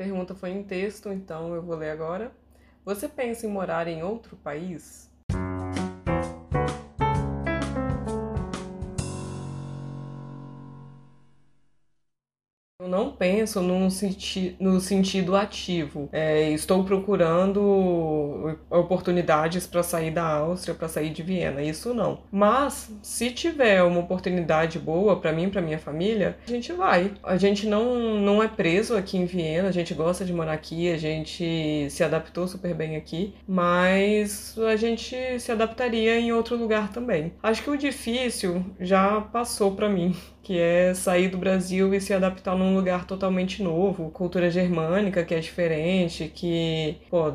pergunta foi em texto, então eu vou ler agora. Você pensa em morar em outro país? Não penso num senti no sentido ativo. É, estou procurando oportunidades para sair da Áustria, para sair de Viena. Isso não. Mas se tiver uma oportunidade boa para mim, para minha família, a gente vai. A gente não, não é preso aqui em Viena. A gente gosta de morar aqui. A gente se adaptou super bem aqui. Mas a gente se adaptaria em outro lugar também. Acho que o difícil já passou para mim que é sair do Brasil e se adaptar num lugar totalmente novo, cultura germânica que é diferente, que, pô,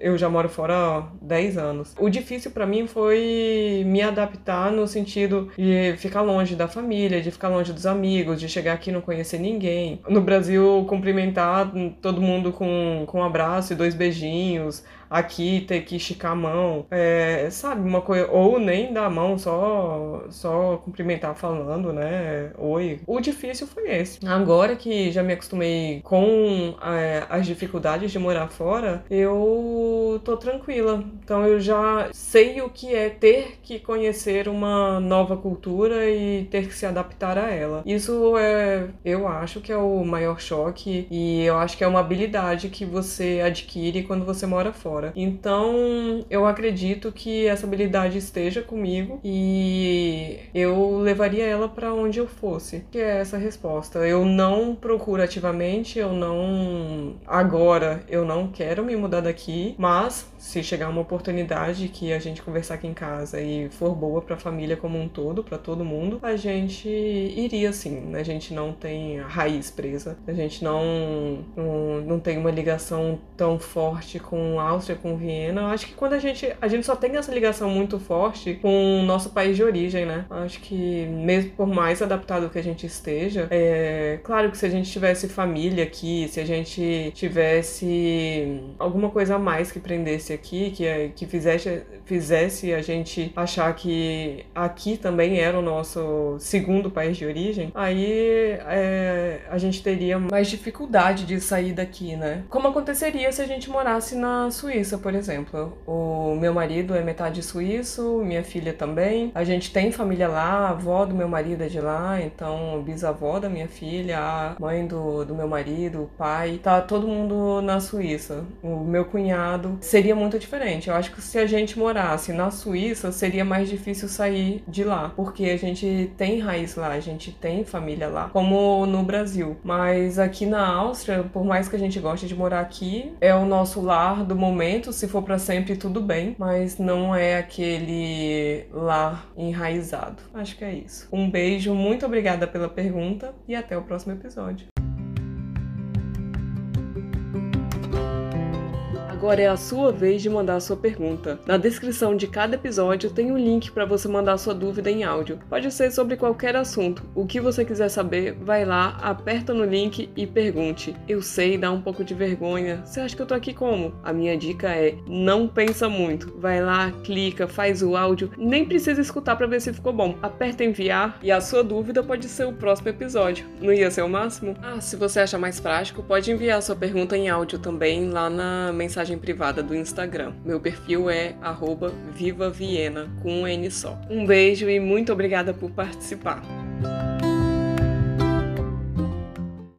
eu já moro fora há 10 anos. O difícil para mim foi me adaptar no sentido de ficar longe da família, de ficar longe dos amigos, de chegar aqui e não conhecer ninguém. No Brasil, cumprimentar todo mundo com, com um abraço e dois beijinhos, aqui ter que esticar a mão, é, sabe, uma coisa, ou nem dar a mão, só, só cumprimentar falando, né, oi. O difícil foi esse. Agora que já me acostumei com é, as dificuldades de morar fora, eu tô tranquila. Então eu já sei o que é ter que conhecer uma nova cultura e ter que se adaptar a ela. Isso é, eu acho que é o maior choque e eu acho que é uma habilidade que você adquire quando você mora fora fora. Então, eu acredito que essa habilidade esteja comigo e eu levaria ela para onde eu fosse. Que é essa resposta. Eu não procuro ativamente, eu não agora eu não quero me mudar daqui, mas se chegar uma oportunidade que a gente conversar aqui em casa e for boa para a família como um todo, para todo mundo, a gente iria sim. A gente não tem a raiz presa, a gente não, não, não tem uma ligação tão forte com a Áustria, com Viena. Eu acho que quando a gente a gente só tem essa ligação muito forte com o nosso país de origem, né? Eu acho que mesmo por mais adaptado que a gente esteja, é claro que se a gente tivesse família aqui, se a gente tivesse alguma coisa a mais que prendesse aqui, que, que fizesse, fizesse a gente achar que aqui também era o nosso segundo país de origem, aí é, a gente teria mais dificuldade de sair daqui, né? Como aconteceria se a gente morasse na Suíça, por exemplo. O meu marido é metade suíço, minha filha também. A gente tem família lá, a avó do meu marido é de lá, então bisavó da minha filha, a mãe do, do meu marido, o pai, tá todo mundo na Suíça. O meu cunhado seria muito diferente. Eu acho que se a gente morasse na Suíça, seria mais difícil sair de lá, porque a gente tem raiz lá, a gente tem família lá, como no Brasil. Mas aqui na Áustria, por mais que a gente goste de morar aqui, é o nosso lar do momento, se for para sempre tudo bem, mas não é aquele lar enraizado. Acho que é isso. Um beijo, muito obrigada pela pergunta e até o próximo episódio. Agora é a sua vez de mandar a sua pergunta. Na descrição de cada episódio tem um link para você mandar sua dúvida em áudio. Pode ser sobre qualquer assunto. O que você quiser saber, vai lá, aperta no link e pergunte. Eu sei, dá um pouco de vergonha. Você acha que eu tô aqui como? A minha dica é: não pensa muito. Vai lá, clica, faz o áudio, nem precisa escutar para ver se ficou bom. Aperta enviar e a sua dúvida pode ser o próximo episódio. Não ia ser o máximo? Ah, se você acha mais prático, pode enviar sua pergunta em áudio também lá na mensagem mensagem privada do Instagram. Meu perfil é @vivaviena com um N só. Um beijo e muito obrigada por participar.